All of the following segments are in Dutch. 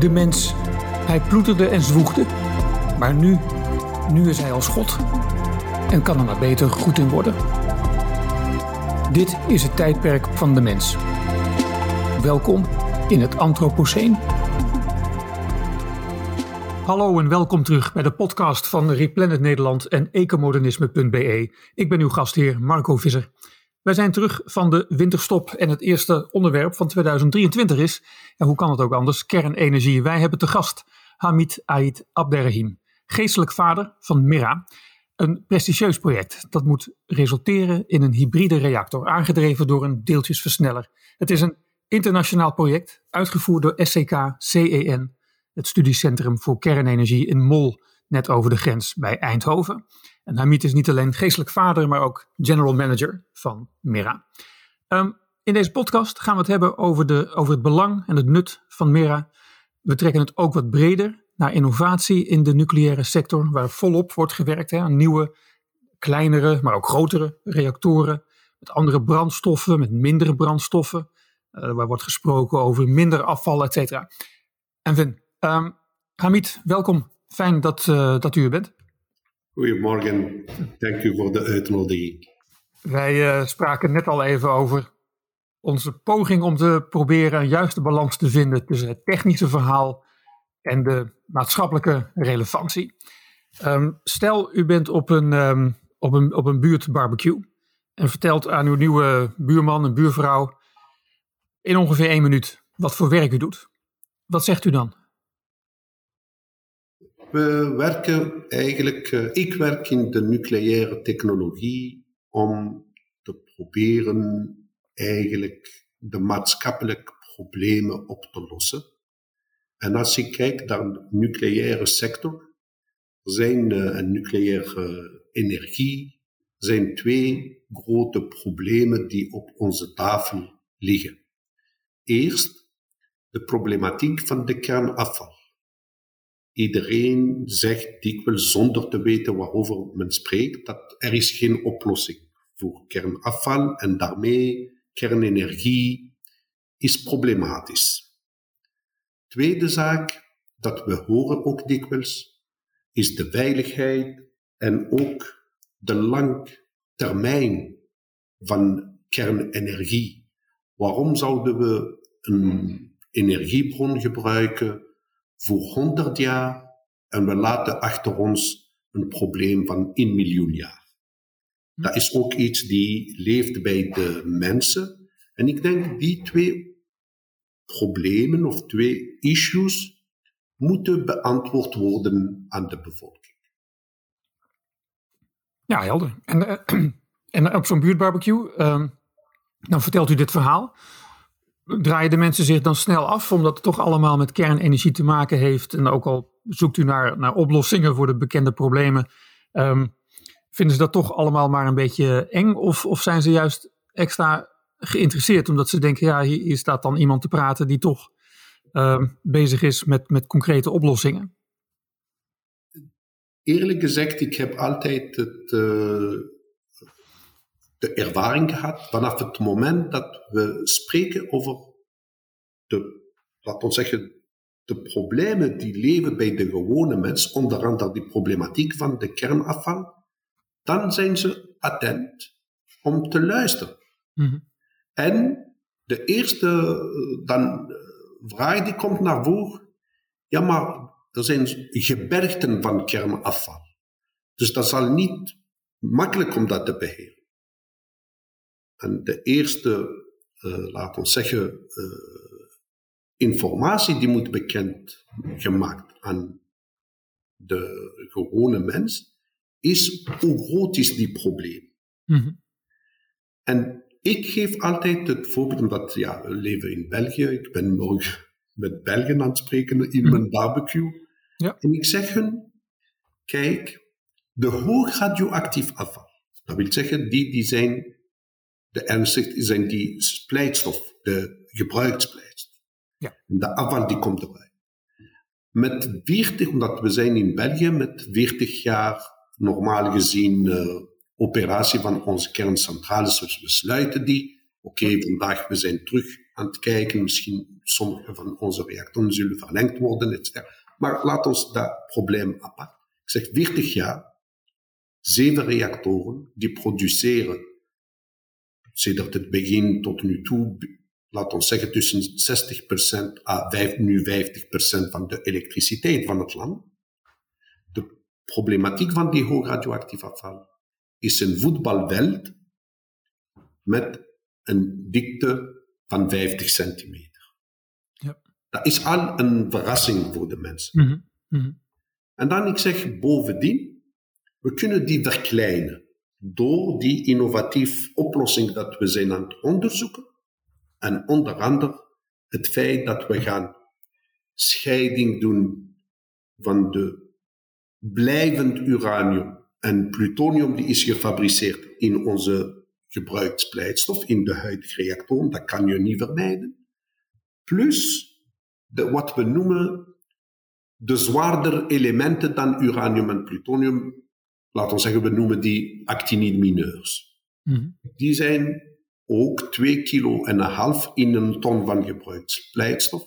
de mens. Hij ploeterde en zwoegde. Maar nu, nu is hij als God. En kan er maar beter goed in worden. Dit is het tijdperk van de mens. Welkom in het Anthropoceen. Hallo en welkom terug bij de podcast van Replanet Nederland en ecomodernisme.be. Ik ben uw gastheer Marco Visser. Wij zijn terug van de winterstop en het eerste onderwerp van 2023 is, en hoe kan het ook anders, kernenergie. Wij hebben te gast Hamid Ait Abderrahim, geestelijk vader van Mira. Een prestigieus project dat moet resulteren in een hybride reactor, aangedreven door een deeltjesversneller. Het is een internationaal project, uitgevoerd door SCK CEN, het studiecentrum voor kernenergie in Mol, net over de grens bij Eindhoven. En Hamid is niet alleen geestelijk vader, maar ook general manager van Mira. Um, in deze podcast gaan we het hebben over, de, over het belang en het nut van Mira. We trekken het ook wat breder naar innovatie in de nucleaire sector, waar volop wordt gewerkt hè, aan nieuwe, kleinere, maar ook grotere reactoren. Met andere brandstoffen, met mindere brandstoffen. Uh, waar wordt gesproken over minder afval, et cetera. En Vin, um, Hamid, welkom. Fijn dat, uh, dat u er bent. Goedemorgen, dank u voor de uitnodiging. Wij uh, spraken net al even over onze poging om te proberen een juiste balans te vinden tussen het technische verhaal en de maatschappelijke relevantie. Um, stel, u bent op een, um, op een, op een buurtbarbecue en vertelt aan uw nieuwe buurman en buurvrouw in ongeveer één minuut wat voor werk u doet. Wat zegt u dan? We werken eigenlijk, uh, ik werk in de nucleaire technologie om te proberen eigenlijk de maatschappelijke problemen op te lossen. En als je kijkt naar de nucleaire sector, zijn uh, en nucleaire energie zijn twee grote problemen die op onze tafel liggen. Eerst de problematiek van de kernafval. Iedereen zegt dikwijls zonder te weten waarover men spreekt dat er is geen oplossing voor kernafval en daarmee kernenergie is problematisch. Tweede zaak dat we horen ook dikwijls is de veiligheid en ook de langtermijn van kernenergie. Waarom zouden we een energiebron gebruiken voor 100 jaar en we laten achter ons een probleem van 1 miljoen jaar. Dat is ook iets die leeft bij de mensen. En ik denk die twee problemen of twee issues moeten beantwoord worden aan de bevolking. Ja, helder. En, uh, en op zo'n buurtbarbecue, uh, dan vertelt u dit verhaal draaien de mensen zich dan snel af, omdat het toch allemaal met kernenergie te maken heeft. En ook al zoekt u naar, naar oplossingen voor de bekende problemen, um, vinden ze dat toch allemaal maar een beetje eng? Of, of zijn ze juist extra geïnteresseerd, omdat ze denken, ja, hier, staat dan iemand te praten die toch um, bezig is met, met concrete oplossingen? Eerlijk gezegd, ik heb altijd het, uh, de ervaring gehad vanaf het moment dat we spreken over de, laten we zeggen, de problemen die leven bij de gewone mens, onder andere die problematiek van de kernafval, dan zijn ze attent om te luisteren. Mm-hmm. En de eerste dan, vraag die komt naar voren, ja maar er zijn gebergten van kernafval. Dus dat zal niet makkelijk om dat te beheren. En de eerste, uh, laten we zeggen, uh, informatie die moet bekend gemaakt aan de gewone mens, is hoe groot is die probleem. Mm-hmm. En ik geef altijd het voorbeeld, omdat ja, we leven in België, ik ben morgen met Belgen aan het spreken in mijn barbecue. Ja. En ik zeg hun, kijk, de hoog radioactief afval, dat wil zeggen, die, die zijn de ernstig zijn die splijtstof, de gebruikssplijtstof. Ja. de afval die komt erbij. Met 40, omdat we zijn in België met 40 jaar normaal gezien uh, operatie van onze kerncentrales, dus we sluiten die. Oké, okay, vandaag we zijn terug aan het kijken. Misschien sommige van onze reactoren zullen verlengd worden, etc. Maar laat ons dat probleem apart. Ik zeg 40 jaar, zeven reactoren die produceren, sinds het begin tot nu toe, laat ons zeggen tussen 60% à 5, nu 50% van de elektriciteit van het land. De problematiek van die hoog radioactief afval is een voetbalveld met een dikte van 50 centimeter. Ja. Dat is al een verrassing voor de mensen. Mm -hmm. En dan, ik zeg bovendien, we kunnen die verkleinen door die innovatieve oplossing dat we zijn aan het onderzoeken. En onder andere het feit dat we gaan scheiding doen van de blijvend uranium en plutonium die is gefabriceerd in onze gebruikt splijtstof, in de huidige reactoren, dat kan je niet vermijden. Plus de, wat we noemen de zwaarder elementen dan uranium en plutonium, laten we zeggen, we noemen die actinidemineurs. Mm Die zijn ook 2 kilo en een half in een ton van gebruikt splijtstof.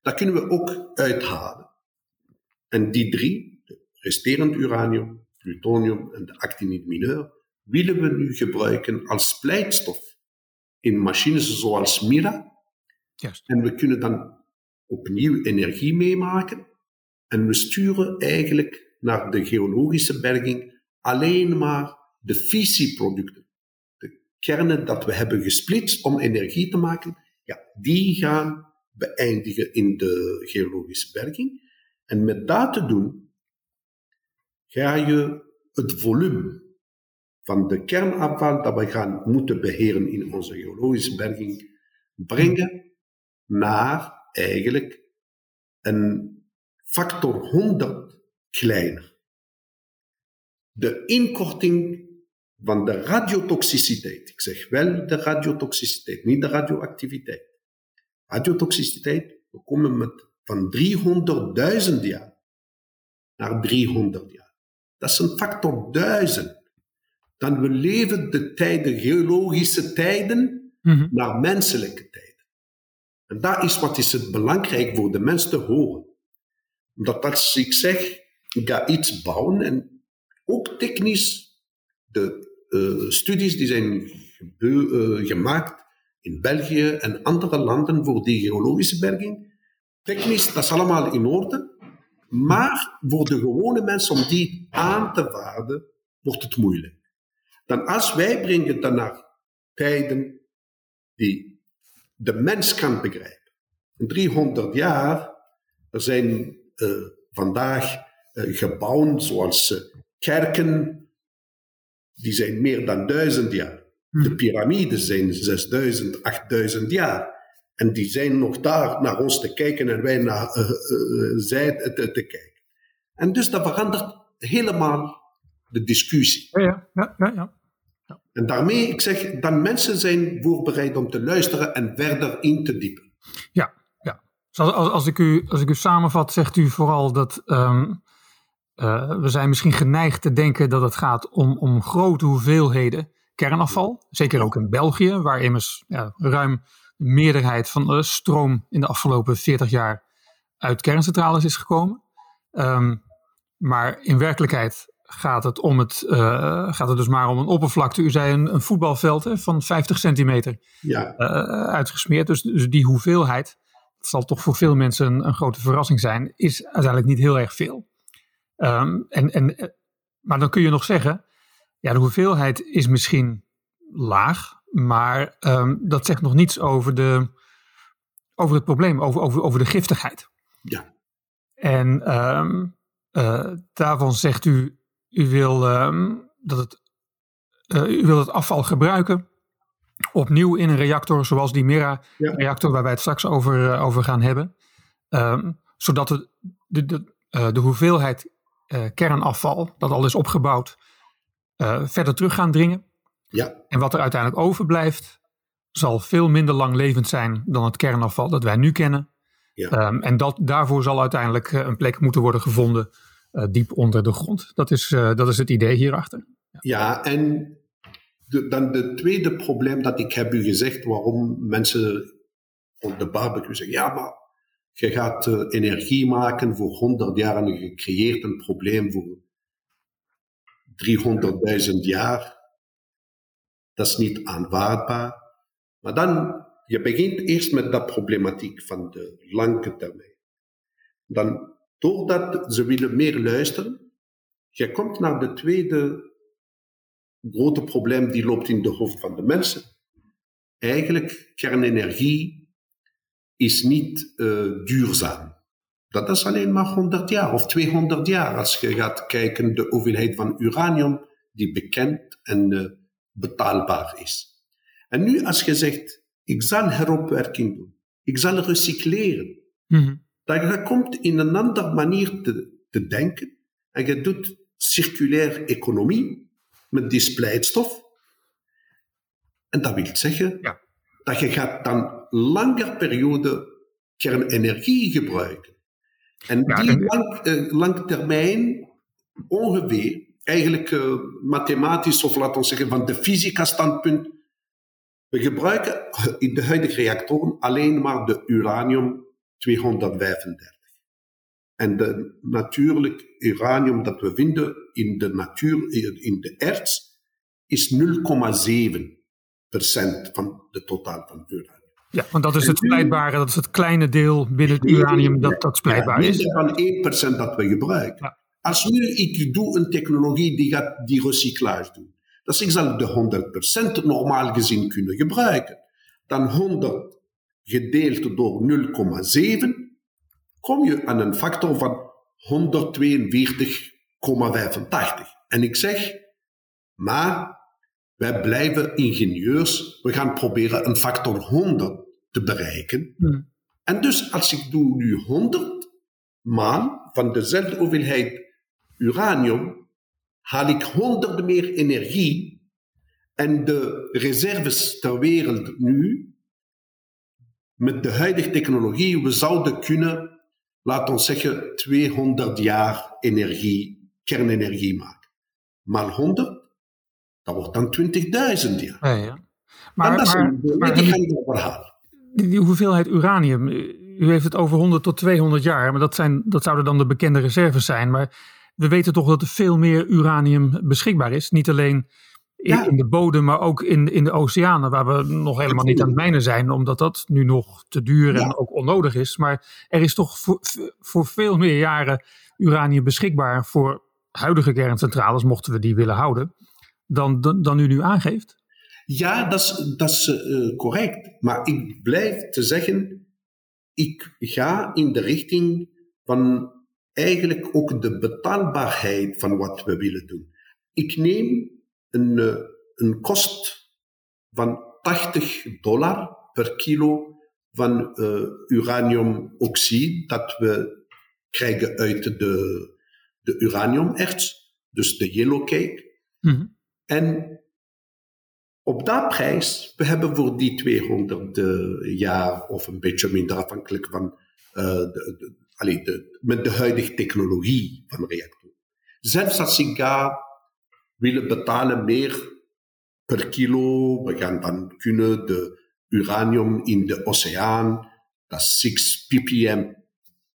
Dat kunnen we ook uithalen. En die drie, resterend uranium, plutonium en de actinide mineur, willen we nu gebruiken als splijtstof in machines zoals Mira. En we kunnen dan opnieuw energie meemaken. En we sturen eigenlijk naar de geologische berging alleen maar de fissieproducten. De kernen dat we hebben gesplitst om energie te maken, ja, die gaan beëindigen in de geologische berging. En met dat te doen, ga je het volume van de kernafval dat we gaan moeten beheren in onze geologische berging brengen naar eigenlijk een factor 100 kleiner. De inkorting van de radiotoxiciteit, ik zeg wel de radiotoxiciteit, niet de radioactiviteit. Radiotoxiciteit, we komen met van 300.000 jaar naar 300 jaar. Dat is een factor 1000. Dan we leven de tijden, geologische tijden, mhm. naar menselijke tijden. En dat is wat is het belangrijk voor de mens te horen. Omdat als ik zeg, ik ga iets bouwen en ook technisch, de uh, studies die zijn uh, gemaakt in België en andere landen voor die geologische berging, technisch, dat is allemaal in orde. Maar voor de gewone mensen om die aan te vaarden, wordt het moeilijk. Dan als wij brengen dan naar tijden die de mens kan begrijpen. In 300 jaar, er zijn uh, vandaag gebouwen zoals kerken, die zijn meer dan duizend jaar. De mhm. piramides zijn 6000, 8000 jaar. En die zijn nog daar naar ons te kijken en wij naar zij te, te, kijken. En dus dat verandert helemaal de discussie. Ja, ja, ja. ja. En daarmee, ik zeg, dan mensen zijn voorbereid om te luisteren en verder in te diepen. Ja, ja. Dus als, als, ik, u, als ik u samenvat, zegt u vooral dat um, uh, we zijn misschien geneigd te denken dat het gaat om, om grote hoeveelheden kernafval. Zeker ook in België, waar immers ja, ruim de meerderheid van de stroom in de afgelopen 40 jaar uit kerncentrales is gekomen. Um, maar in werkelijkheid gaat het, om het, uh, gaat het dus maar om een oppervlakte. U zei een, een voetbalveld hè, van 50 centimeter ja. uh, uitgesmeerd. Dus, dus die hoeveelheid, dat zal toch voor veel mensen een, een grote verrassing zijn, is uiteindelijk niet heel erg veel. Um, en, en, maar dan kun je nog zeggen, ja, de hoeveelheid is misschien laag, maar um, dat zegt nog niets over, de, over het probleem, over, over, over de giftigheid. Ja. En um, uh, daarvan zegt u, u wil, dat het, uh, u wil het afval gebruiken opnieuw in een reactor zoals die Mira-reactor waar wij het straks over, uh, over gaan hebben. Um, zodat de, de, de, uh, de hoeveelheid kernafval dat al is opgebouwd verder terug gaan dringen. Ja. En wat er uiteindelijk overblijft zal veel minder lang levend zijn dan het kernafval dat wij nu kennen. Ja. Um, en dat, daarvoor zal uiteindelijk een plek moeten worden gevonden uh, diep onder de grond. Dat is, dat is het idee hierachter. Ja, ja en de, dan de tweede probleem dat ik heb u gezegd waarom mensen de barbecue zeggen, ja, maar je gaat uh, energie maken voor 100 jaar en je creëert een probleem voor 300.000 jaar. Dat is niet aanvaardbaar. Maar dan, je begint eerst met dat problematiek van de lange termijn. Dan, doordat ze willen meer luisteren, je komt naar de tweede grote probleem die loopt in de hoofd van de mensen. Eigenlijk, kernenergie is niet uh, duurzaam. Dat is alleen maar 100 jaar of 200 jaar. Als je gaat kijken de hoeveelheid van uranium die bekend en uh, betaalbaar is. En nu als je zegt, ik zal heropwerking doen, ik zal recycleren, mm dan komt in een andere manier te, te denken en je doet circulaire economie met die splijtstof. En dat wil zeggen ja. Dat je gaat dan langer periode kernenergie gebruiken. En die lang, uh, lang termijn ongeveer, eigenlijk uh, mathematisch of laten we zeggen van de fysica standpunt, we gebruiken in de huidige reactoren alleen maar de uranium 235. En de natuurlijk uranium dat we vinden in de natuur, in de erts, is 0,7% van de totaal van uranium. Ja, want dat is het splijtbare, dat is het kleine deel binnen het uranium dat, dat splijtbaar ja, is. Minder van 1% dat we gebruiken. Als nu ik doe een technologie die gaat die recyclage doen, dat ik zal de 100% normaal gezien kunnen gebruiken. Dan 100 gedeeld door 0,7 kom je aan een factor van 142,85. En ik zeg, maar wij blijven ingenieurs. We gaan proberen een factor 100 te bereiken. Hmm. En dus als ik doe nu 100 maal van dezelfde hoeveelheid uranium, haal ik 100 meer energie. En de reserves ter wereld nu, met de huidige technologie, we zouden kunnen, laat ons zeggen, 200 jaar energie, kernenergie maken. Maal 100 dat wordt dan 20.000 jaar. Ja, ja. Maar, dat is maar, een maar, verhaal. Die, hoeveelheid uranium, u heeft het over 100 tot 200 jaar, maar dat, zijn, dat zouden dan de bekende reserves zijn. Maar we weten toch dat er veel meer uranium beschikbaar is. Niet alleen in, in de bodem, maar ook in, in de oceanen, waar we nog helemaal niet aan het mijnen zijn, omdat dat nu nog te duur en ook onnodig is. Maar er is toch voor, voor veel meer jaren uranium beschikbaar voor huidige kerncentrales, mochten we die willen houden dan, dan, dan u nu aangeeft? Ja, dat is, dat is uh, correct. Maar ik blijf te zeggen, ik ga in de richting van eigenlijk ook de betaalbaarheid van wat we willen doen. Ik neem een, uh, een kost van 80 dollar per kilo van uh, uraniumoxide dat we krijgen uit de, de uraniumerts, dus de yellowcake. Mm -hmm. En op dat prijs, we hebben voor die 200 uh, jaar of een beetje minder afhankelijk van uh, de, met de huidige technologie van reactor. Zelfs als ik ga willen betalen meer per kilo, we gaan dan kunnen de uranium in de oceaan, dat is 6 ppm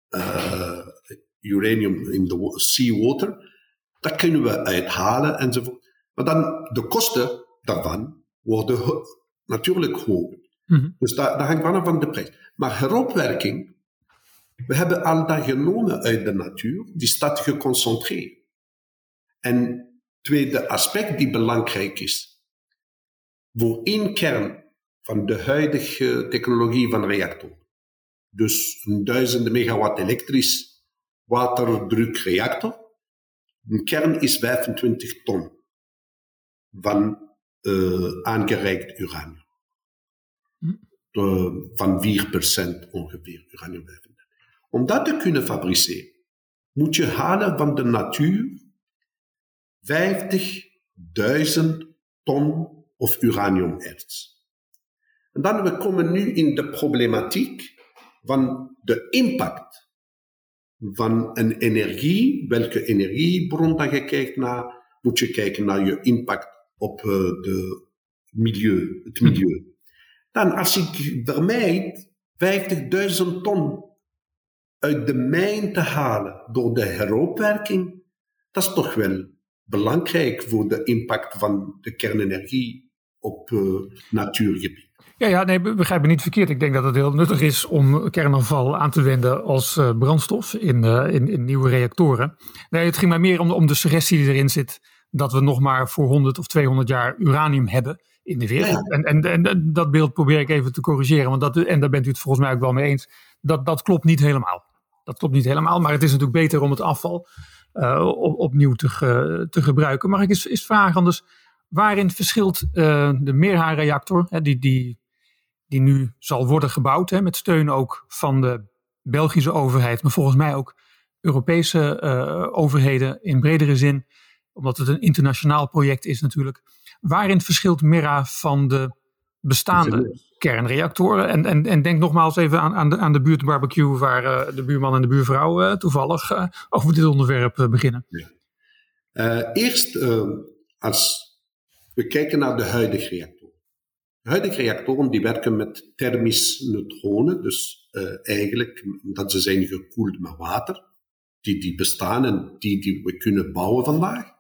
uh, uranium in de seawater, dat kunnen we uithalen enzovoort. Maar dan de kosten daarvan worden natuurlijk hoger. Mm Dus dat, dat hangt vanaf van de prijs. Maar heropwerking, we hebben al dat genomen uit de natuur, die staat geconcentreerd. En tweede aspect die belangrijk is, voor één kern van de huidige technologie van reactor, dus een duizenden megawatt elektrisch waterdrukreactor, een kern is 25 ton van aangereikt uranium. Uh, van 4% ongeveer uranium 35. Om dat te kunnen fabriceren, moet je halen van de natuur 50.000 ton of uraniumerts. En dan we komen nu in de problematiek van de impact van een energie, welke energiebron dat je kijkt naar, moet je kijken naar je impact op uh, de milieu, het milieu. Dan als ik vermijd 50.000 ton uit de mijn te halen door de heropwerking, dat is toch wel belangrijk voor de impact van de kernenergie op uh, natuurgebied. Ja, ja, nee, begrijp me niet verkeerd. Ik denk dat het heel nuttig is om kernafval aan te wenden als uh, brandstof in, uh, in, in, nieuwe reactoren. Nee, het ging mij meer om, om de suggestie die erin zit dat we nog maar voor 100 of 200 jaar uranium hebben in de wereld. En, en, en, dat beeld probeer ik even te corrigeren, want dat, en daar bent u het volgens mij ook wel mee eens. Dat, dat klopt niet helemaal. Dat klopt niet helemaal, maar het is natuurlijk beter om het afval uh, op, opnieuw te, te gebruiken. Mag ik eens, eens vragen anders, waarin verschilt uh, de Meerha-reactor, die, die, die nu zal worden gebouwd, hè, met steun ook van de Belgische overheid, maar volgens mij ook Europese uh, overheden in bredere zin, omdat het een internationaal project is natuurlijk. Waarin verschilt Mera van de bestaande kernreactoren? En, en, en denk nogmaals even aan, aan, de, aan de buurtbarbecue, waar uh, de buurman en de buurvrouw uh, toevallig uh, over dit onderwerp beginnen. Ja. eerst, als we kijken naar de huidige reactoren. De huidige reactoren die werken met thermisch neutronen, dus eigenlijk dat ze zijn gekoeld met water, die, die bestaan en die, die we kunnen bouwen vandaag.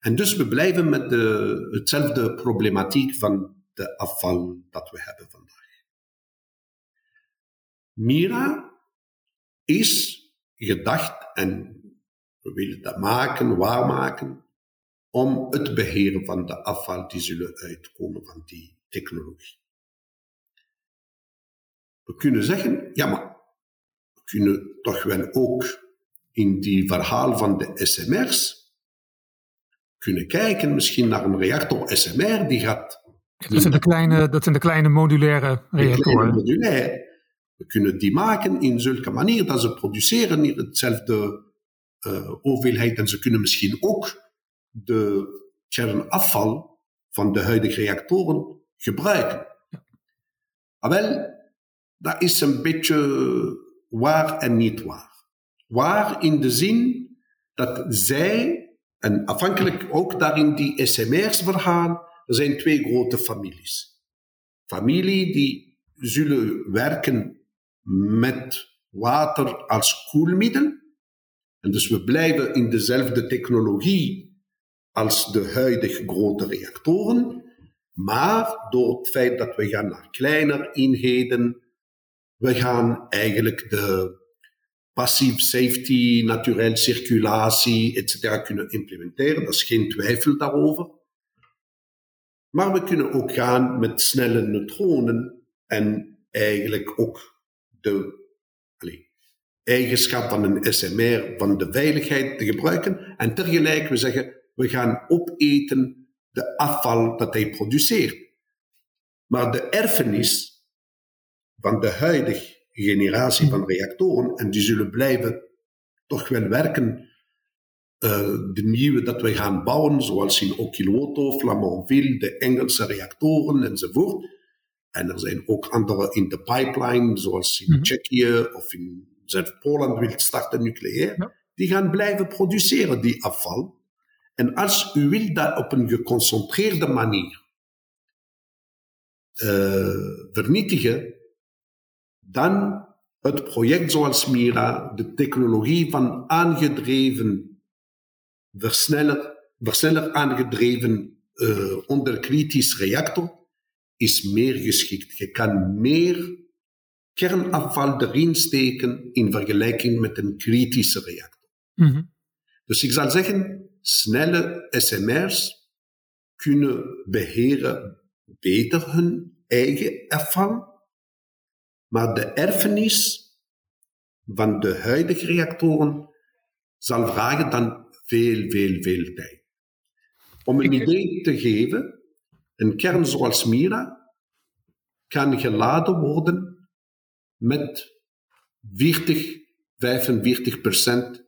En dus we blijven met de, hetzelfde problematiek van de afval dat we hebben vandaag. Mira is gedacht, en we willen dat maken, waarmaken, om het beheren van de afval die zullen uitkomen van die technologie. We kunnen zeggen, ja maar, we kunnen toch wel ook in die verhaal van de SMR's kunnen kijken, misschien naar een reactor SMR die gaat. Dat zijn de kleine, dat zijn de kleine modulaire reactoren. Modulair. We kunnen die maken in zulke manier dat ze produceren in hetzelfde uh, hoeveelheid en ze kunnen misschien ook de kernafval van de huidige reactoren gebruiken. Maar wel, dat is een beetje waar en niet waar. Waar in de zin dat zij en afhankelijk ook daarin die SMR's verhaal, er zijn twee grote families. Familie die zullen werken met water als koelmiddel. En dus we blijven in dezelfde technologie als de huidige grote reactoren. Maar door het feit dat we gaan naar kleiner eenheden, we gaan eigenlijk de passive safety, naturel circulatie, etc. kunnen implementeren. Dat is geen twijfel daarover. Maar we kunnen ook gaan met snelle neutronen en eigenlijk ook de allez, eigenschap van een SMR, van de veiligheid te gebruiken. En tegelijk we zeggen, we gaan opeten de afval dat hij produceert. Maar de erfenis van de huidige generatie van reactoren en die zullen blijven toch wel werken. Uh, de nieuwe dat we gaan bouwen, zoals in Okilwoto, Flamanville, de Engelse reactoren enzovoort. En er zijn ook andere in de pipeline, zoals in mm Tsjechië of in Zuid-Polen wil starten nucleair. Die gaan blijven produceren, die afval. En als u wil dat op een geconcentreerde manier uh, vernietigen, dan het project zoals Mira, de technologie van aangedreven, versneller, versneller aangedreven uh, onderkritisch reactor, is meer geschikt. Je kan meer kernafval erin steken in vergelijking met een kritische reactor. Mm -hmm. Dus ik zal zeggen, snelle SMR's kunnen beheren beter hun eigen afval maar de erfenis van de huidige reactoren zal vragen dan veel, veel, veel tijd. Om een idee te geven, een kern zoals Mira kan geladen worden met 40, 45 procent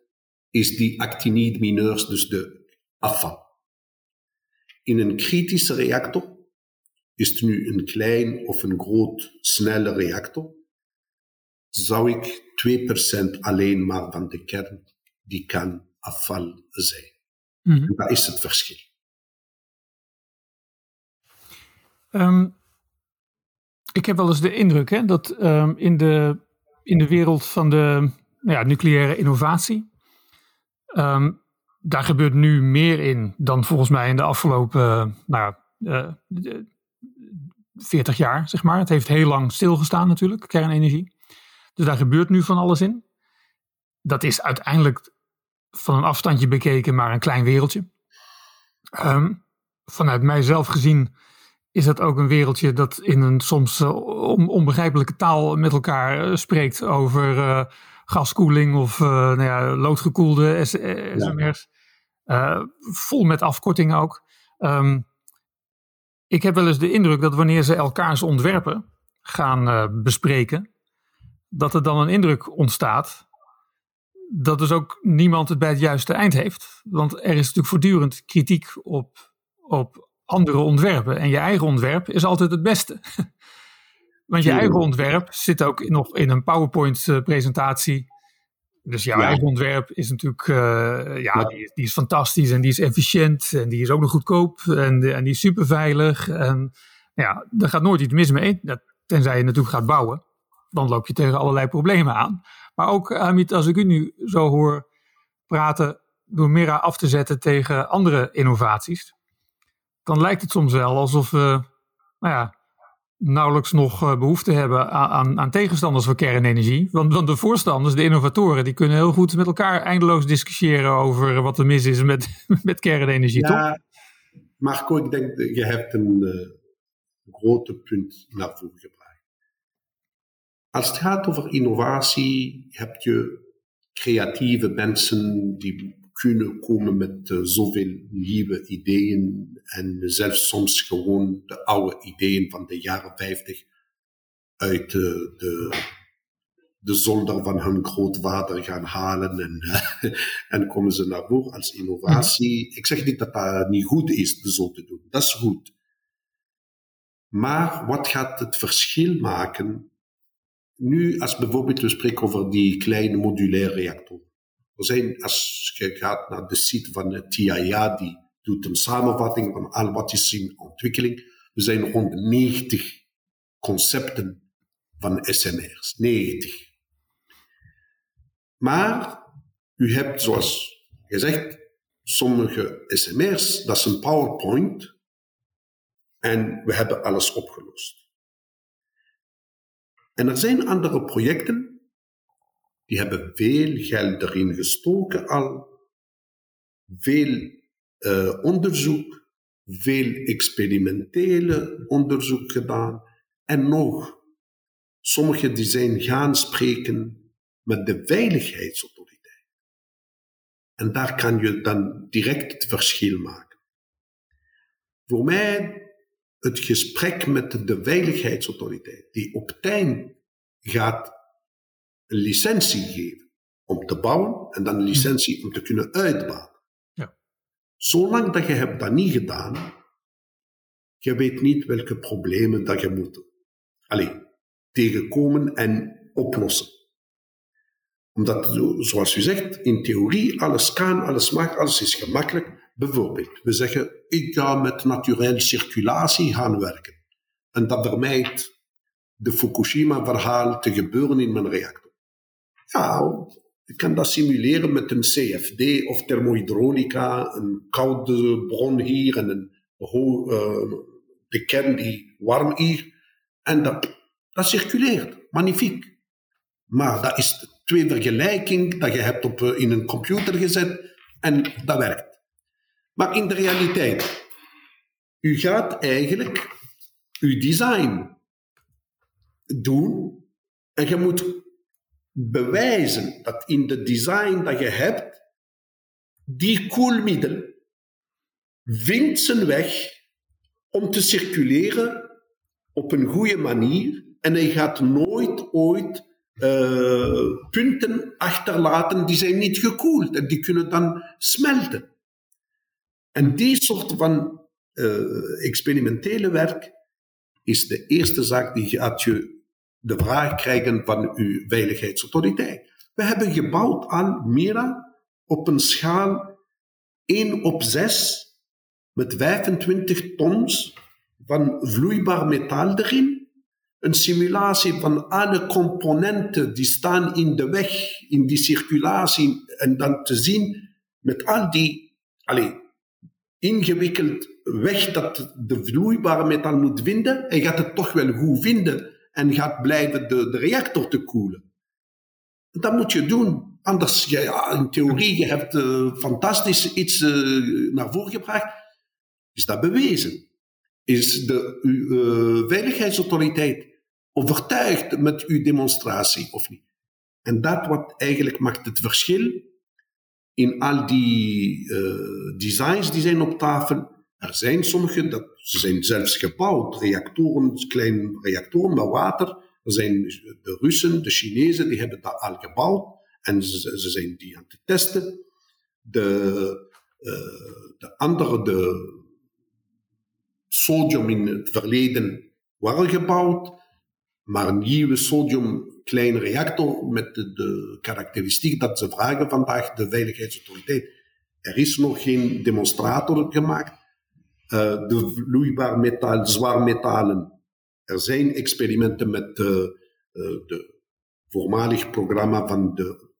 is die actinidemineurs, dus de afval. In een kritische reactor is het nu een klein of een groot, snelle reactor? Zou ik 2% alleen maar van de kern, die kan afval zijn. Mm Dat is het verschil. Um, ik heb wel eens de indruk hè, dat ehm, in, de, in de wereld van de nou ja, nucleaire innovatie, um, daar gebeurt nu meer in dan volgens mij in de afgelopen nou, uh, 40 jaar, zeg maar. Het heeft heel lang stilgestaan natuurlijk, kernenergie. Dus daar gebeurt nu van alles in. Dat is uiteindelijk van een afstandje bekeken maar een klein wereldje. Um, vanuit mijzelf gezien is dat ook een wereldje dat in een soms uh, onbegrijpelijke taal met elkaar uh, spreekt over uh, gaskoeling of nou ja, loodgekoelde SMR's. Ja. vol met afkortingen ook. Um, ik heb wel eens de indruk dat wanneer ze elkaars ontwerpen gaan bespreken, dat er dan een indruk ontstaat dat dus ook niemand het bij het juiste eind heeft. Want er is natuurlijk voortdurend kritiek op, op andere ontwerpen. En je eigen ontwerp is altijd het beste. Want je eigen ontwerp zit ook nog in een PowerPoint-presentatie. Dus jouw eigen ontwerp is natuurlijk, uh, ja, Die, die, is fantastisch en die is efficiënt en die is ook nog goedkoop en, en die is super veilig. En ja, daar gaat nooit iets mis mee, tenzij je natuurlijk gaat bouwen. Dan loop je tegen allerlei problemen aan. Maar ook, Amit, als ik u nu zo hoor praten door Mira af te zetten tegen andere innovaties, dan lijkt het soms wel alsof we nou ja, nauwelijks nog eh, behoefte hebben aan, aan, tegenstanders voor kernenergie. Want, want, de voorstanders, de innovatoren, die kunnen heel goed met elkaar eindeloos discussiëren over wat er mis is met, met kernenergie, ja, toch? Marco, ik denk dat je hebt een uh, grote punt naar voren gebracht. Als het gaat over innovatie, heb je creatieve mensen die kunnen komen met uh, zoveel nieuwe ideeën en zelfs soms gewoon de oude ideeën van de jaren 50 uit de, de, de zolder van hun grootvader gaan halen en, en komen ze naar voren als innovatie. Mhm. Ik zeg niet dat dat niet goed is, zo te doen. Dat is goed. Maar wat gaat het verschil maken nu, als bijvoorbeeld we spreken over die kleine modulaire reactor. Er zijn, als je gaat naar de site van het TIA, die doet een samenvatting van al wat is in ontwikkeling. We zijn rond 90 concepten van SMR's. 90. Maar u hebt, zoals gezegd, sommige SMR's, dat is een PowerPoint. En we hebben alles opgelost. En er zijn andere projecten die hebben veel geld erin gestoken al, veel uh, onderzoek, veel experimentele onderzoek gedaan en nog sommige die zijn gaan spreken met de veiligheidsautoriteit. En daar kan je dan direct het verschil maken. Voor mij het gesprek met de veiligheidsautoriteit, die op tijd gaat een licentie geven om te bouwen en dan een licentie om te kunnen uitbouwen. Ja. Zolang dat je hebt dat niet gedaan, je weet niet welke problemen dat je moet alleen, tegenkomen en oplossen. Omdat, zoals u zegt, in theorie alles kan, alles mag, alles is gemakkelijk. Bijvoorbeeld, we zeggen, ik ga met naturele circulatie gaan werken. En dat vermijdt de Fukushima-verhaal te gebeuren in mijn reactor. Ja, ik kan dat simuleren met een CFD of thermohydraulica, een koude bron hier en een uh, de kern die warm hier. En dat, dat circuleert. Magnifiek. Maar dat is twee vergelijking dat je hebt op, eh, in een computer gezet en dat werkt. Maar in de realiteit, u gaat eigenlijk uw design doen en je moet bewijzen dat in de design dat je hebt, die koelmiddel vindt zijn weg om te circuleren op een goede manier en hij gaat nooit ooit uh, punten achterlaten die zijn niet gekoeld en die kunnen dan smelten. En die soort van uh, experimentele werk is de eerste zaak die gaat je de vraag krijgen van uw veiligheidsautoriteit. We hebben gebouwd aan Mira op een schaal 1 op 6 met 25 tons van vloeibaar metaal erin. een simulatie van alle componenten die staan in de weg, in die circulatie, en dan te zien met al die ingewikkeld weg dat de vloeibare metaal moet vinden, en gaat het toch wel goed vinden en gaat blijven de, de reactor te koelen. Dat moet je doen. Anders, ja, in theorie, je hebt uh, fantastisch iets uh, naar voren gebracht. Is dat bewezen? Is de uh, veiligheidsautoriteit overtuigd met uw demonstratie of niet? En dat wat eigenlijk maakt het verschil in al die designs die zijn op tafel. Er zijn sommige, dat, ze zijn zelfs gebouwd, reactoren, kleine reactoren met water. Er zijn de Russen, de Chinezen, die hebben dat al gebouwd. En ze, zijn die aan het testen. De, uh, de andere, de sodium in het verleden waren gebouwd. Maar een nieuwe sodium kleine reactor met de, de karakteristiek dat ze vragen vandaag de veiligheidsautoriteit. Er is nog geen demonstrator gemaakt. Uh, de vloeibaar metaal, zwaar metalen. Er zijn experimenten met uh, uh, de voormalig programma van de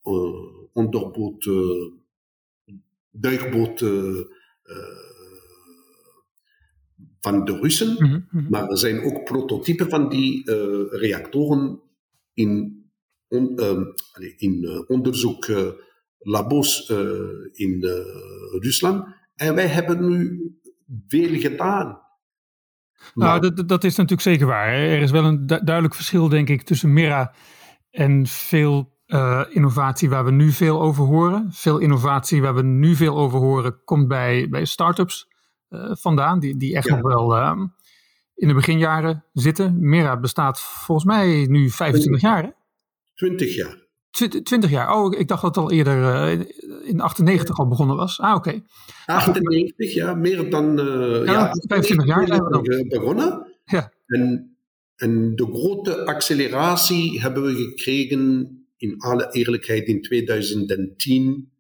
onderboot, duikboot van de Russen. Mm -hmm. Maar er zijn ook prototypen van die reactoren in, on, in onderzoeklabos in Rusland. En wij hebben nu veel gedaan. Nou, dat, dat is natuurlijk zeker waar. Er is wel een duidelijk verschil, denk ik, tussen Mira en veel uh, innovatie waar we nu veel over horen. Veel innovatie waar we nu veel over horen komt bij, bij start-ups uh, vandaan, die, die echt ja. nog wel uh, in de beginjaren zitten. Mira bestaat volgens mij nu 25 jaar. Hè? 20 jaar. 20 jaar. Oh, ik dacht dat het al eerder uh, in 98 al begonnen was. Ah, oké. Okay. 98, ja, meer dan uh, ja, ja, 25 jaar zijn we dan. begonnen. Ja. En, en de grote acceleratie hebben we gekregen, in alle eerlijkheid, in 2010,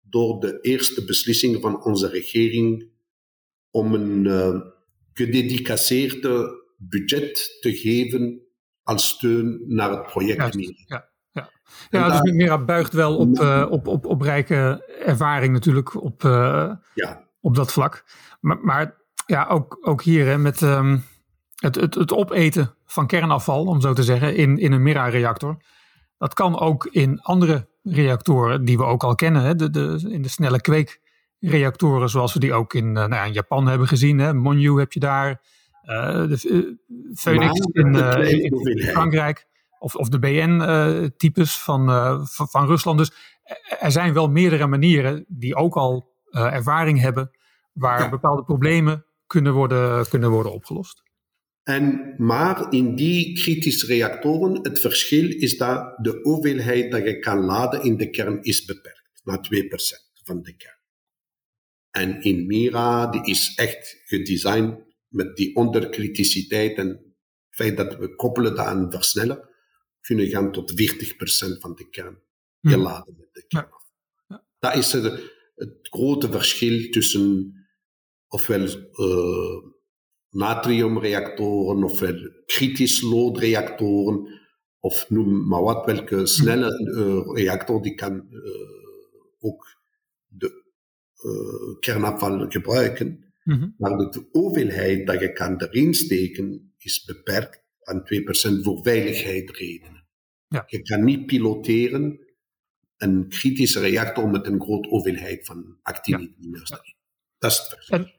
door de eerste beslissing van onze regering om een uh, budget te geven als steun naar het project. Ja, ja. Ja, dus Mera buigt wel op, uh, op, op, op rijke ervaring natuurlijk op, uh, ja. op dat vlak. Maar, maar ja, ook, ook hier hè, met um, het, het, het opeten van kernafval, om zo te zeggen, in, in een Mera-reactor. Dat kan ook in andere reactoren die we ook al kennen. Hè, de, de, in de snelle kweekreactoren, zoals we die ook in, uh, nou ja, in Japan hebben gezien. Hè. Monju heb je daar. de Phoenix in, in Frankrijk of, of de BN-types uh, van, uh, van, van, Rusland. Dus er zijn wel meerdere manieren die ook al uh, ervaring hebben waar ja. bepaalde problemen kunnen worden, kunnen worden opgelost. En, maar in die kritische reactoren, het verschil is dat de hoeveelheid dat je kan laden in de kern is beperkt, naar 2% van de kern. En in Mira, die is echt gedesigned met die onderkriticiteit en het feit dat we koppelen dat aan versneller, kunnen gaan tot 40% van de kern geladen met de kern. Ja. Dat is het, het, grote verschil tussen ofwel uh, natriumreactoren, ofwel kritisch loodreactoren, of noem maar wat, welke snelle uh, reactor die kan uh, ook de kernafval gebruiken. Mm -hmm. Maar de hoeveelheid dat je kan erin steken is beperkt aan 2% voor veiligheidsredenen. Ja. Je kan niet piloteren een kritische reactor met een grote hoeveelheid van activiteit. Ja. Dat is het verschil. En,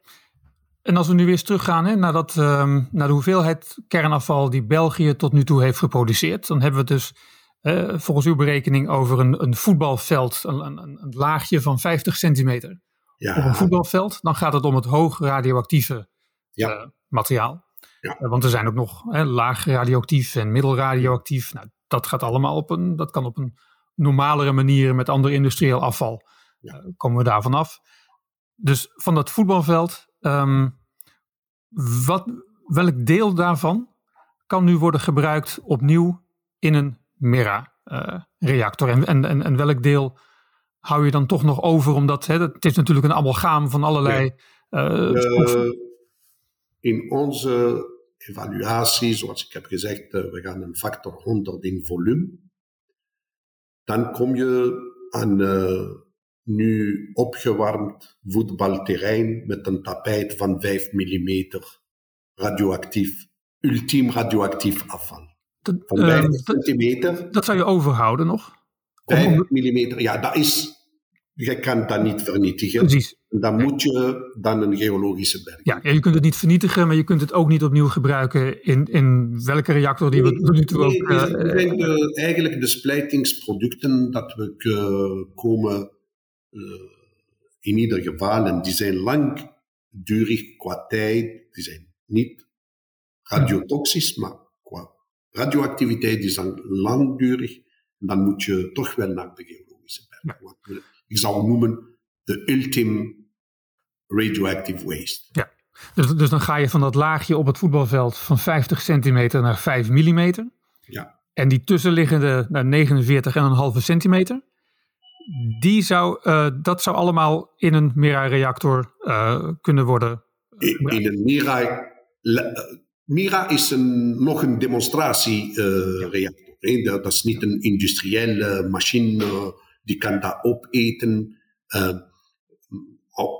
en, als we nu weer eens teruggaan hè, naar, dat, um, naar de hoeveelheid kernafval die België tot nu toe heeft geproduceerd, dan hebben we dus uh, volgens uw berekening over een, een voetbalveld, een, een, een, laagje van 50 centimeter. Ja. Op een voetbalveld, dan gaat het om het hoog radioactieve ja. uh, materiaal. Ja. Uh, want er zijn ook nog hè, laag radioactief en middelradioactief. Nou, dat gaat allemaal op een, dat kan op een normalere manier met ander industrieel afval. Ja. Uh, komen we daarvan af. Dus van dat voetbalveld, um, wat, welk deel daarvan kan nu worden gebruikt opnieuw in een Mera-reactor? Uh, en, en, en welk deel hou je dan toch nog over? Omdat hè, het is natuurlijk een amalgaam van allerlei. Ja. In onze evaluatie, zoals ik heb gezegd, we gaan een factor 100 in volume. Dan kom je aan nu opgewarmd voetbalterrein met een tapijt van 5 mm radioactief, ultiem radioactief afval. Dat, van 5 uh, centimeter. Dat zou je overhouden nog? 5 mm, ja, dat is. Je kan dat niet vernietigen. Precies. Dan moet je dan een geologische berg. Ja, je kunt het niet vernietigen, maar je kunt het ook niet opnieuw gebruiken in, in welke reactor die we nee, nu toe nee, ook. Uh, de, eigenlijk de splijtingsproducten dat we uh, komen uh, in ieder geval, en die zijn langdurig qua tijd, die zijn niet radiotoxisch, maar qua radioactiviteit zijn langdurig. En dan moet je toch wel naar de geologische berg. Ja. Ik zou noemen de ultime radioactive waste. Ja. Dus, dus dan ga je van dat laagje op het voetbalveld van 50 centimeter naar 5 millimeter. Ja. En die tussenliggende naar 49,5 centimeter die zou, uh, dat zou allemaal in een Mira-reactor uh, kunnen worden. In, in een Mira. Mira is een, nog een demonstratiereactor. Uh, dat, dat, is niet een industriële machine die kan dat opeten.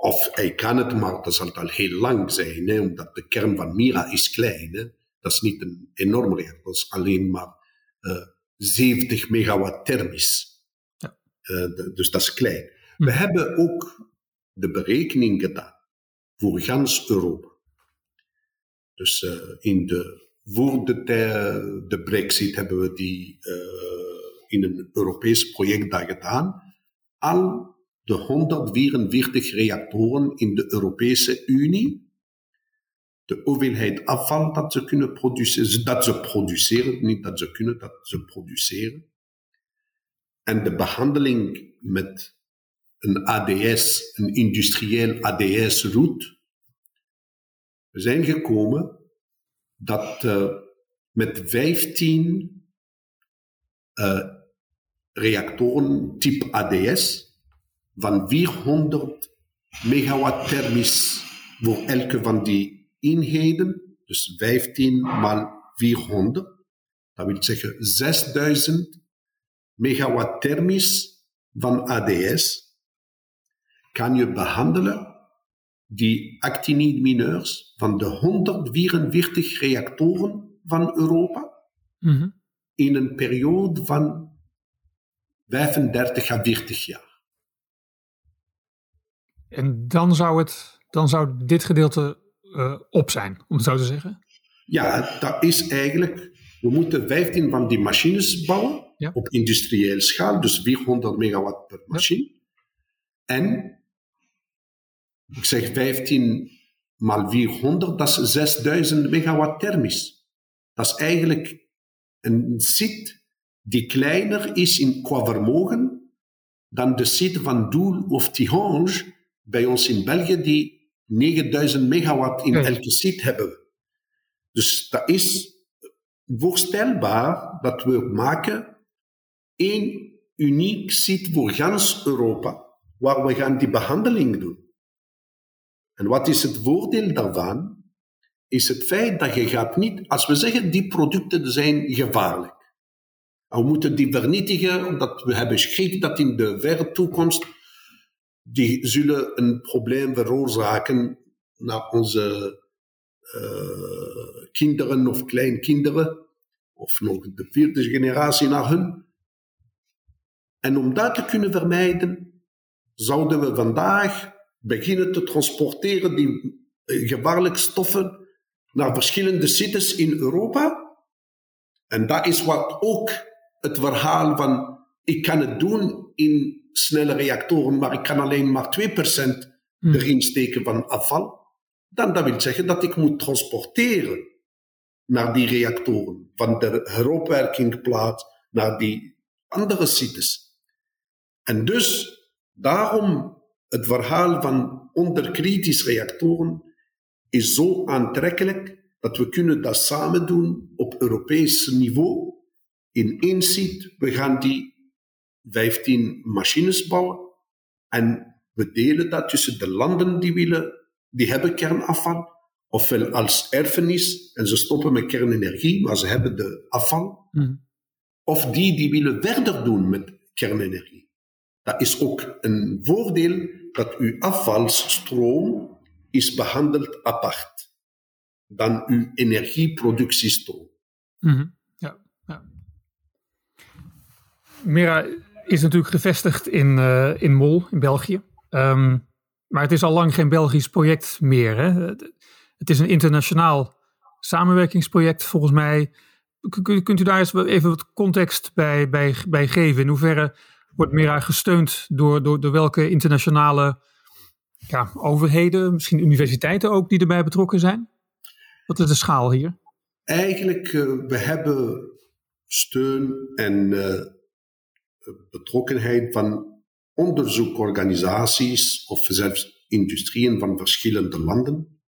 of hij kan het, maar dat zal al heel lang zijn, hè, omdat de kern van Mira is klein. Hè. Dat is niet een enorme reactor, dat is alleen maar 70 megawatt thermisch. Uh, dus dat is klein. We hm. hebben ook de berekening gedaan voor gans Europa. Dus uh, in de, voor de, de brexit hebben we die in een Europees project daar gedaan. Al de 144 reactoren in de Europese Unie, de hoeveelheid afval dat ze kunnen produceren, dat ze produceren, niet dat ze kunnen, dat ze produceren, en de behandeling met een ADS, een industrieel ADS-route, we zijn gekomen dat uh, met 15 uh, reactoren type ADS van 400 megawatt thermisch voor elke van die eenheden, dus 15 maal 400, dat wil zeggen 6000 megawatt thermisch van ADS kan je behandelen die actinidemineurs van de 144 reactoren van Europa mm -hmm. in een periode van 35 à 40 jaar. En dan zou, het, dan zou dit gedeelte uh, op zijn, om het zo te zeggen? Ja, dat is eigenlijk. We moeten 15 van die machines bouwen ja. op industriële schaal, dus 400 megawatt per machine. Ja. En ik zeg 15 maal 400, dat is 6000 megawatt thermisch. Dat is eigenlijk een site die kleiner is in, qua vermogen dan de site van Doel of Tihange bij ons in België, die 9000 megawatt in ja. elke site hebben. Dus dat is voorstelbaar dat we maken één uniek site voor gans Europa, waar we gaan die behandeling doen. En wat is het voordeel daarvan? Is het feit dat je gaat niet, als we zeggen die producten zijn gevaarlijk. We moeten die vernietigen, omdat we hebben schrik dat in de verre toekomst die zullen een probleem veroorzaken naar onze uh, kinderen of kleinkinderen, of nog de vierde generatie naar hun. En om dat te kunnen vermijden, zouden we vandaag beginnen te transporteren die eh, gevaarlijke stoffen naar verschillende sites in Europa. En dat is wat ook het verhaal van ik kan het doen in snelle reactoren, maar ik kan alleen maar 2% hmm. erin steken van afval. Dan dat wil zeggen dat ik moet transporteren naar die reactoren, van de heropwerkingplaats naar die andere sites. En dus daarom het verhaal van onderkritisch reactoren is zo aantrekkelijk dat we kunnen dat samen doen op Europees niveau. In één site, we gaan die 15 machines bouwen en we delen dat tussen de landen die willen, die hebben kernafval, ofwel als erfenis en ze stoppen met kernenergie, maar ze hebben de afval. Mhm. Of die die willen verder doen met kernenergie. Dat is ook een voordeel dat uw afvalstroom is behandeld apart dan uw energieproductiestroom. Mhm ja. Mera is natuurlijk gevestigd in, eh, in Mol, in België. Ehm, maar het is al lang geen Belgisch project meer. Hè? Het is een internationaal samenwerkingsproject volgens mij. Kunt u daar eens even wat context bij, bij, bij geven? In hoeverre wordt Mera gesteund door, door, welke internationale ja, overheden, misschien universiteiten ook, die erbij betrokken zijn? Wat is de schaal hier? Eigenlijk, uh, we hebben steun en uh, betrokkenheid van onderzoekorganisaties of zelfs industrieën van verschillende landen.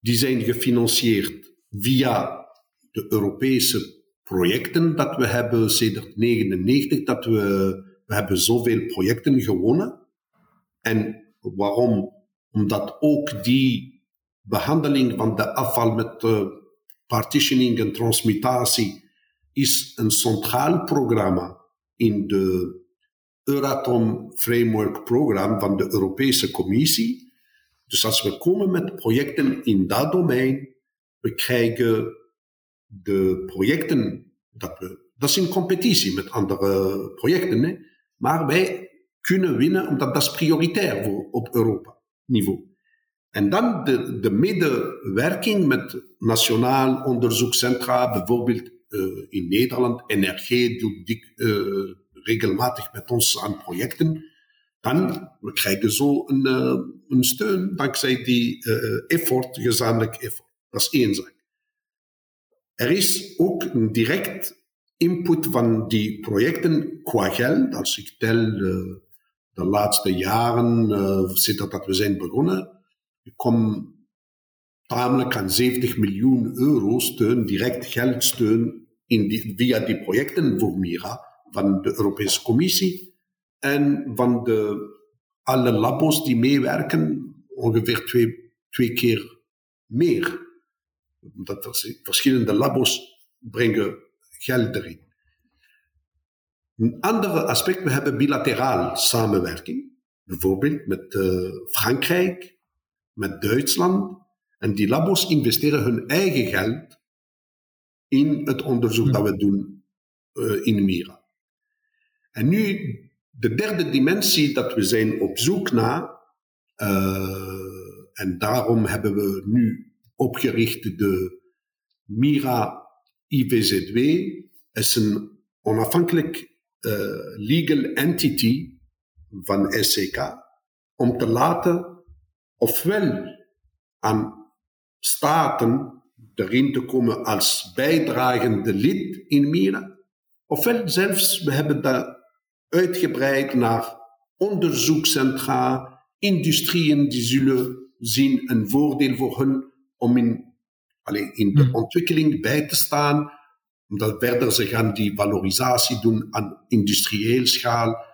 Die zijn gefinancierd via de Europese projecten dat we hebben sinds 1999, dat we, we hebben zoveel projecten gewonnen. En waarom? Omdat ook die behandeling van de afval met uh, partitioning en transmutatie is een centraal programma in de Euratom Framework Program van de Europese Commissie. Dus als we komen met projecten in dat domein, we krijgen de projecten, dat, we, dat is in competitie met andere projecten, hè? maar wij kunnen winnen omdat dat is prioritair op Europa-niveau. En dan de, de medewerking met nationaal onderzoekscentra, bijvoorbeeld in Nederland, NRG doet dik, uh, regelmatig met ons aan projecten. Dan we krijgen zo een, uh, een steun dankzij die effort, gezamenlijk effort. Dat is één zaak. Er is ook een direct input van die projecten qua geld. Als ik tel de laatste jaren, sinds dat we zijn begonnen, ik kom tamelijk aan 70 miljoen euro steun, direct geldsteun in die, via die projecten voor Mira van de Europese Commissie en van de, alle labos die meewerken, ongeveer twee, twee keer meer. Dat verschillende labos brengen geld erin. Een ander aspect, we hebben bilateraal samenwerking. Bijvoorbeeld met uh, Frankrijk, met Duitsland. En die labos investeren hun eigen geld in het onderzoek dat we doen uh, in Mira. En nu, de derde dimensie dat we zijn op zoek naar, uh, en daarom hebben we nu opgericht de Mira IVZW, is een onafhankelijk uh, legal entity van SCK, om te laten ofwel aan staten erin te komen als bijdragende lid in Mira, ofwel zelfs, we hebben dat uitgebreid naar onderzoekscentra, industrieën die zullen zien een voordeel voor hun om in, allez, in de ontwikkeling bij te staan, omdat verder ze gaan die valorisatie doen aan industrieel schaal,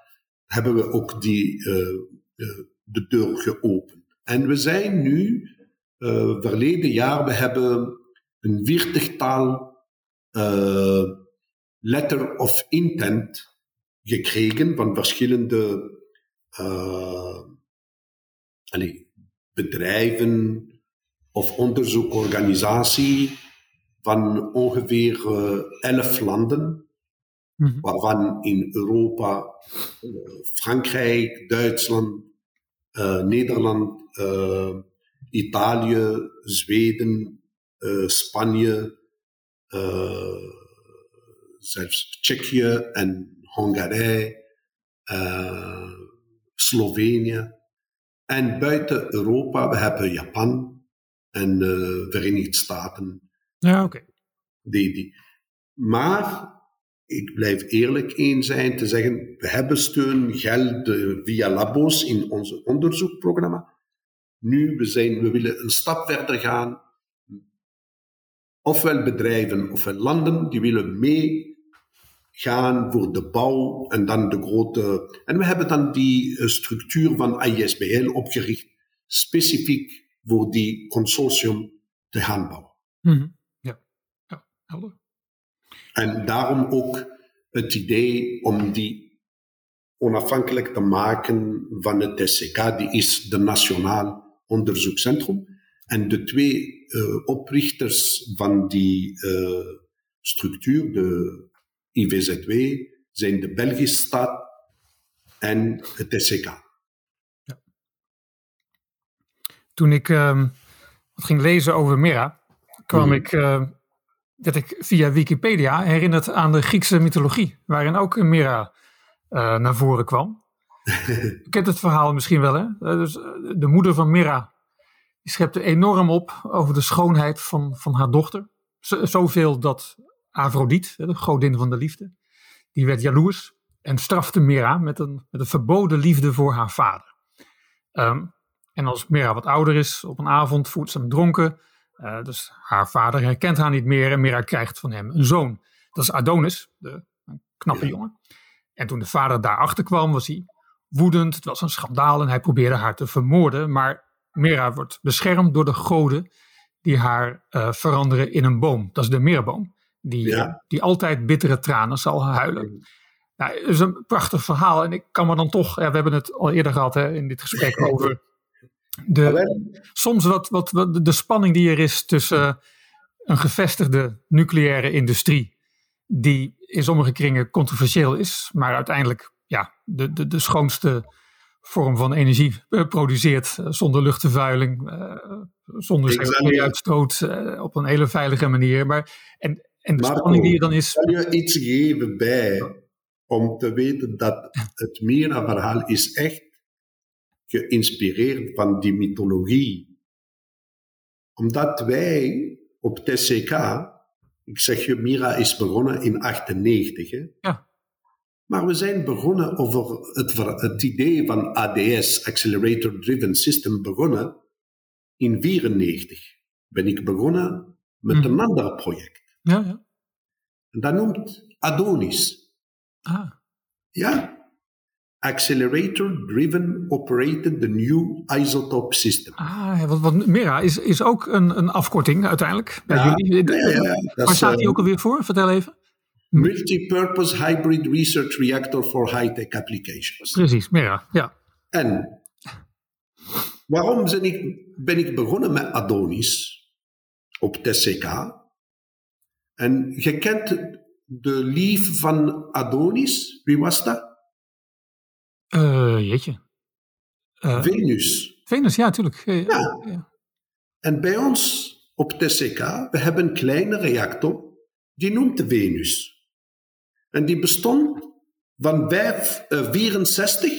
hebben we ook die, uh, uh, de deur geopend. En we zijn nu, uh, verleden jaar, we hebben een viertigtal uh, letter of intent gekregen van verschillende uh, allez, bedrijven of onderzoekorganisaties van ongeveer elf landen, mm-hmm. waarvan in Europa Frankrijk, Duitsland, Nederland, Italië, Zweden, uh, Spanje, uh, zelfs Tsjechië en Hongarije, Slovenië. En buiten Europa, we hebben Japan en de Verenigde Staten. Ja, oké. Okay. Die, die. Maar ik blijf eerlijk in zijn te zeggen, we hebben steun, geld via labos in ons onderzoekprogramma. Nu, we, zijn, we willen een stap verder gaan. Ofwel bedrijven, ofwel landen, die willen meegaan voor de bouw en dan de grote... En we hebben dan die structuur van ISBL opgericht, specifiek voor die consortium te gaan bouwen. Mhm. Ja, ja, helder. En daarom ook het idee om die onafhankelijk te maken van het SCK, die is de Nationaal Onderzoekscentrum. En de twee uh, oprichters van die uh, structuur, de IVZW, zijn de Belgische staat en het SCK. Ja. Toen ik uh, ging lezen over Mera, kwam ik, uh, werd ik via Wikipedia herinnerd aan de Griekse mythologie, waarin ook Mera uh, naar voren kwam. Je kent het verhaal misschien wel, hè? Dus, de moeder van Mera die schepte enorm op over de schoonheid van, van haar dochter. zoveel dat Afrodite, de godin van de liefde, die werd jaloers en strafte Mera met een, met een verboden liefde voor haar vader. Um, en als Mera wat ouder is, op een avond voert ze hem dronken. Uh, dus haar vader herkent haar niet meer en Mera krijgt van hem een zoon. Dat is Adonis, de een knappe jongen. En toen de vader daarachter kwam, was hij woedend. Het was een schandaal en hij probeerde haar te vermoorden. Maar Mera wordt beschermd door de goden die haar uh, veranderen in een boom. Dat is de meerboom. Die, die altijd bittere tranen zal huilen. Nou, het is een prachtig verhaal. En ik kan me dan toch, ja, we hebben het al eerder gehad hè, in dit gesprek over de, soms wat, wat, wat, de spanning die er is tussen een gevestigde nucleaire industrie, die in sommige kringen controversieel is, maar uiteindelijk ja, de, de, de schoonste vorm van energie eh, produceert eh, zonder luchtvervuiling, uh, zonder CO2-uitstoot, uh, op een hele veilige manier. Maar, en, en de spanning die er dan is. Kan je iets geven bij om te weten dat het Mira-verhaal is echt geïnspireerd van die mythologie. Omdat wij op TCK, ik zeg je, Mira is begonnen in 98. Hè? Ja. Maar we zijn begonnen over het, het idee van ADS, Accelerator Driven System, begonnen in 94. Ben ik begonnen met mhm. een ander project. Ja, ja. En dat noemt Adonis. Ah. Ja. Accelerator Driven Operated the New Isotope System. Ah, want, want Mira is, is ook een, een afkorting uiteindelijk bij ja, jullie. Ja, ja, Waar staat die ook alweer voor? Vertel even. Multipurpose Hybrid Research Reactor for High-Tech Applications. Precies, Mira, ja. En waarom ben ik, ben ik begonnen met Adonis op TCK? En je kent de lief van Adonis, wie was dat? Uh, jeetje. Uh, Venus. Venus, ja, natuurlijk. Ja. ja. En bij ons op TCK, we hebben een kleine reactor, die noemt Venus. En die bestond van 5, uh, 64.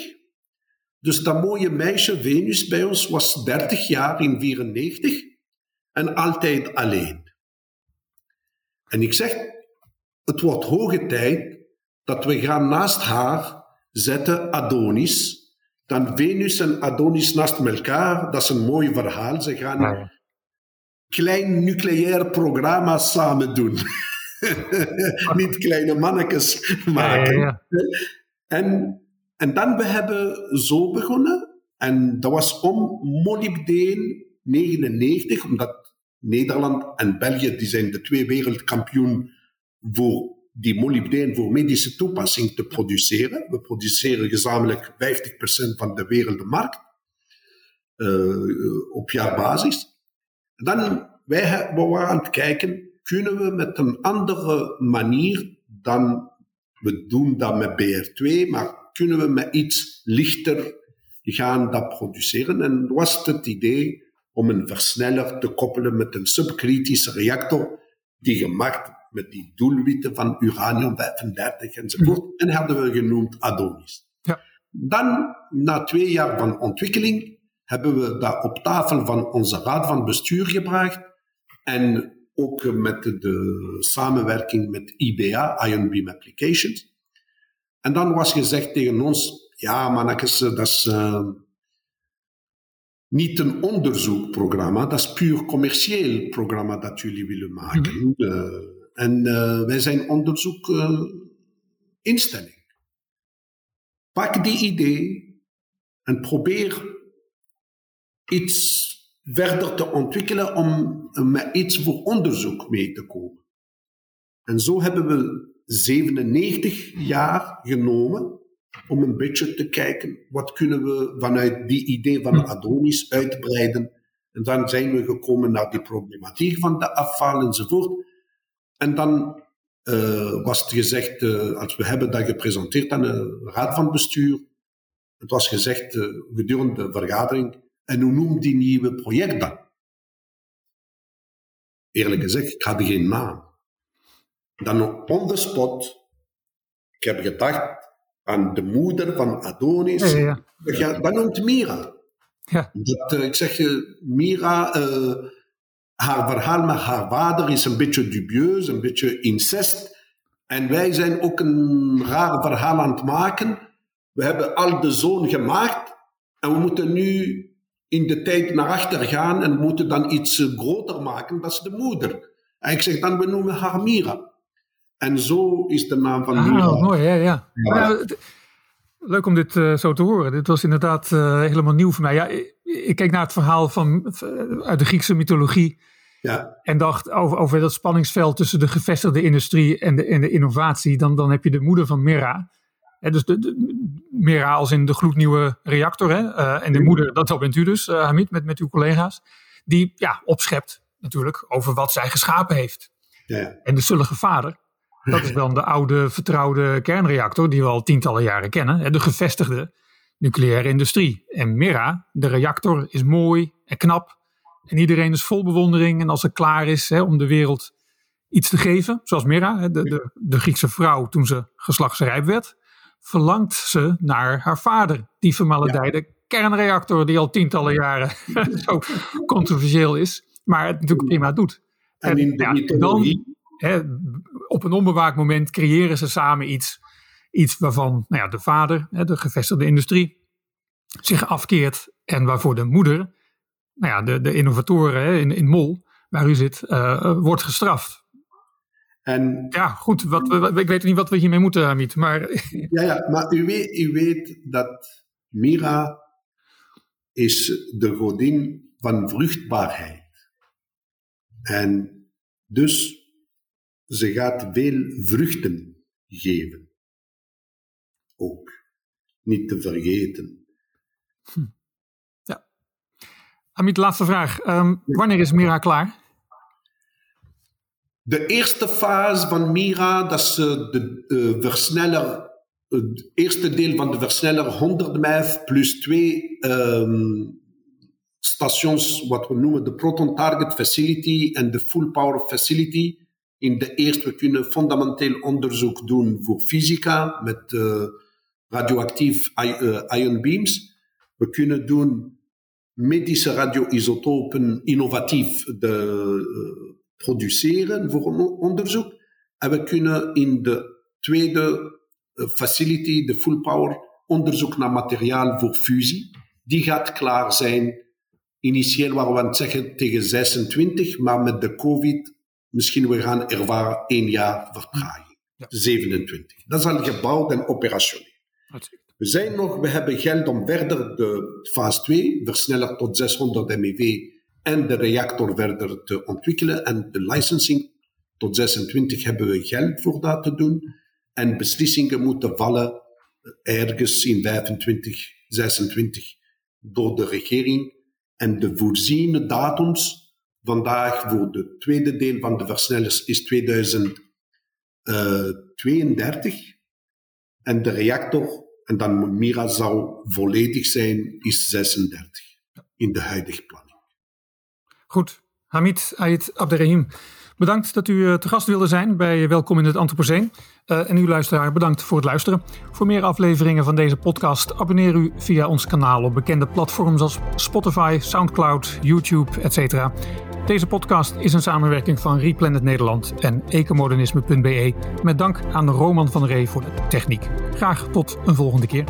Dus dat mooie meisje Venus bij ons was 30 jaar in 94 en altijd alleen. En ik zeg, het wordt hoge tijd dat we gaan naast haar zetten Adonis. Dan Venus en Adonis naast elkaar, dat is een mooi verhaal. Ze gaan een klein nucleair programma samen doen. Niet kleine mannetjes maken. Ja, en, en dan we hebben zo begonnen. En dat was om molybdeen 99, omdat Nederland en België die zijn de twee wereldkampioen voor die molybdeen voor medische toepassing te produceren. We produceren gezamenlijk 50% van de wereldmarkt uh, op jaarbasis. Dan, wij we waren aan het kijken, kunnen we met een andere manier dan, we doen dat met BR2, maar kunnen we met iets lichter gaan dat produceren? En was het idee om een versneller te koppelen met een subkritische reactor die gemaakt met die doelwitten van uranium 35 enzovoort. Mm. En hadden we genoemd Adonis. Ja. Dan, na twee jaar van ontwikkeling, hebben we dat op tafel van onze raad van bestuur gebracht. En ook met de samenwerking met IBA, Ion Beam Applications. En dan was gezegd tegen ons, ja mannetjes, dat is uh, niet een onderzoekprogramma, dat is puur commercieel programma dat jullie willen maken. Mm -hmm. uh, en uh, wij zijn onderzoekinstelling. Pak die idee en probeer iets verder te ontwikkelen om met iets voor onderzoek mee te komen. En zo hebben we 97 jaar genomen om een beetje te kijken wat kunnen we vanuit die idee van. Adonis uitbreiden. En dan zijn we gekomen naar die problematiek van de afval enzovoort. En dan uh, was het gezegd, uh, als we hebben dat gepresenteerd aan de raad van bestuur, het was gezegd gedurende de vergadering, en hoe noemt die nieuwe project dan? Eerlijk gezegd, ik had geen naam. Dan on the spot, ik heb gedacht aan de moeder van Adonis, ja, ja. dat noemt Mira. Ja. Dat, ik zeg, Mira haar verhaal met haar vader is een beetje dubieus, een beetje incest. En wij zijn ook een raar verhaal aan het maken. We hebben al de zoon gemaakt en we moeten nu in de tijd naar achter gaan en moeten dan iets eh, groter maken. Dat is de moeder. En ik zeg dan, we noemen haar Mira. En zo is de naam van ah, Mira. mooi, ja, ja. ja. Leuk om dit uh, zo te horen. Dit was inderdaad uh, helemaal nieuw voor mij. Ja, ik keek naar het verhaal van, uit de Griekse mythologie. Ja. En dacht over, over dat spanningsveld tussen de gevestigde industrie en de, en de innovatie. Dan, dan heb je de moeder van Mira. Hè, dus de, de, Mira als in de gloednieuwe reactor. Hè, uh, en de moeder, dat bent u dus, uh, Hamid, met, met uw collega's. Die ja, opschept natuurlijk over wat zij geschapen heeft. Ja. En de zullige vader. Dat is dan de oude vertrouwde kernreactor die we al tientallen jaren kennen. De gevestigde nucleaire industrie. En Mira, de reactor, is mooi en knap. En iedereen is vol bewondering. En als het klaar is hè, om de wereld iets te geven, zoals Mira, de, de, de Griekse vrouw toen ze geslachtsrijp werd, verlangt ze naar haar vader, die vermaledijde ja. kernreactor die al tientallen jaren zo controversieel is, maar het natuurlijk prima doet. En, in de dan, hè, op een onbewaakt moment creëren ze samen iets, iets waarvan nou ja, de vader, hè, de gevestigde industrie, zich afkeert en waarvoor de moeder nou ja, de, de innovatoren hè, in, in Mol, waar u zit, uh, wordt gestraft. En, ja, goed. Wat, ik weet niet wat we hiermee moeten, Hamid. Maar... Ja, ja, maar u weet, u weet dat Mira is de godin van vruchtbaarheid. En dus ze gaat veel vruchten geven. Ook. Niet te vergeten. Hm. Amit, laatste vraag. Um, wanneer is Mira klaar? De eerste fase van Mira, dat is de uh, versneller, het eerste deel van de versneller 100 MIF plus twee um, stations, wat we noemen de Proton Target Facility en de Full Power Facility. In de eerste, we kunnen fundamenteel onderzoek doen voor fysica met uh, radioactief ion beams. We kunnen doen medische radioisotopen innovatief de, produceren voor onderzoek. En we kunnen in de tweede uh, facility, de full power, onderzoek naar materiaal voor fusie. Die gaat klaar zijn. Initieel waren we aan het zeggen tegen 26, maar met de COVID misschien we gaan ervaren één jaar vertraging. Ja. 27. Dat is al gebouwd en operationeel. We zijn nog, we hebben geld om verder de fase 2, versneller tot 600 MeV en de reactor verder te ontwikkelen. En de licensing tot 26 hebben we geld voor dat te doen. En beslissingen moeten vallen ergens in 25, 26 door de regering. En de voorziene datums vandaag voor de tweede deel van de versnellers is 2032. En de reactor en dan Mira zou volledig zijn, is 36 in de huidige planning. Goed, Hamid Ait Abderrahim. Bedankt dat u eh, te gast wilde zijn bij Welkom in het Anthropoceen. Uh, en uw luisteraar, bedankt voor het luisteren. Voor meer afleveringen van deze podcast abonneer u via ons kanaal op bekende platforms als Spotify, Soundcloud, YouTube, etc. Deze podcast is een samenwerking van Replanet Nederland en ecomodernisme.be met dank aan Roman van Ree voor de techniek. Graag tot een volgende keer.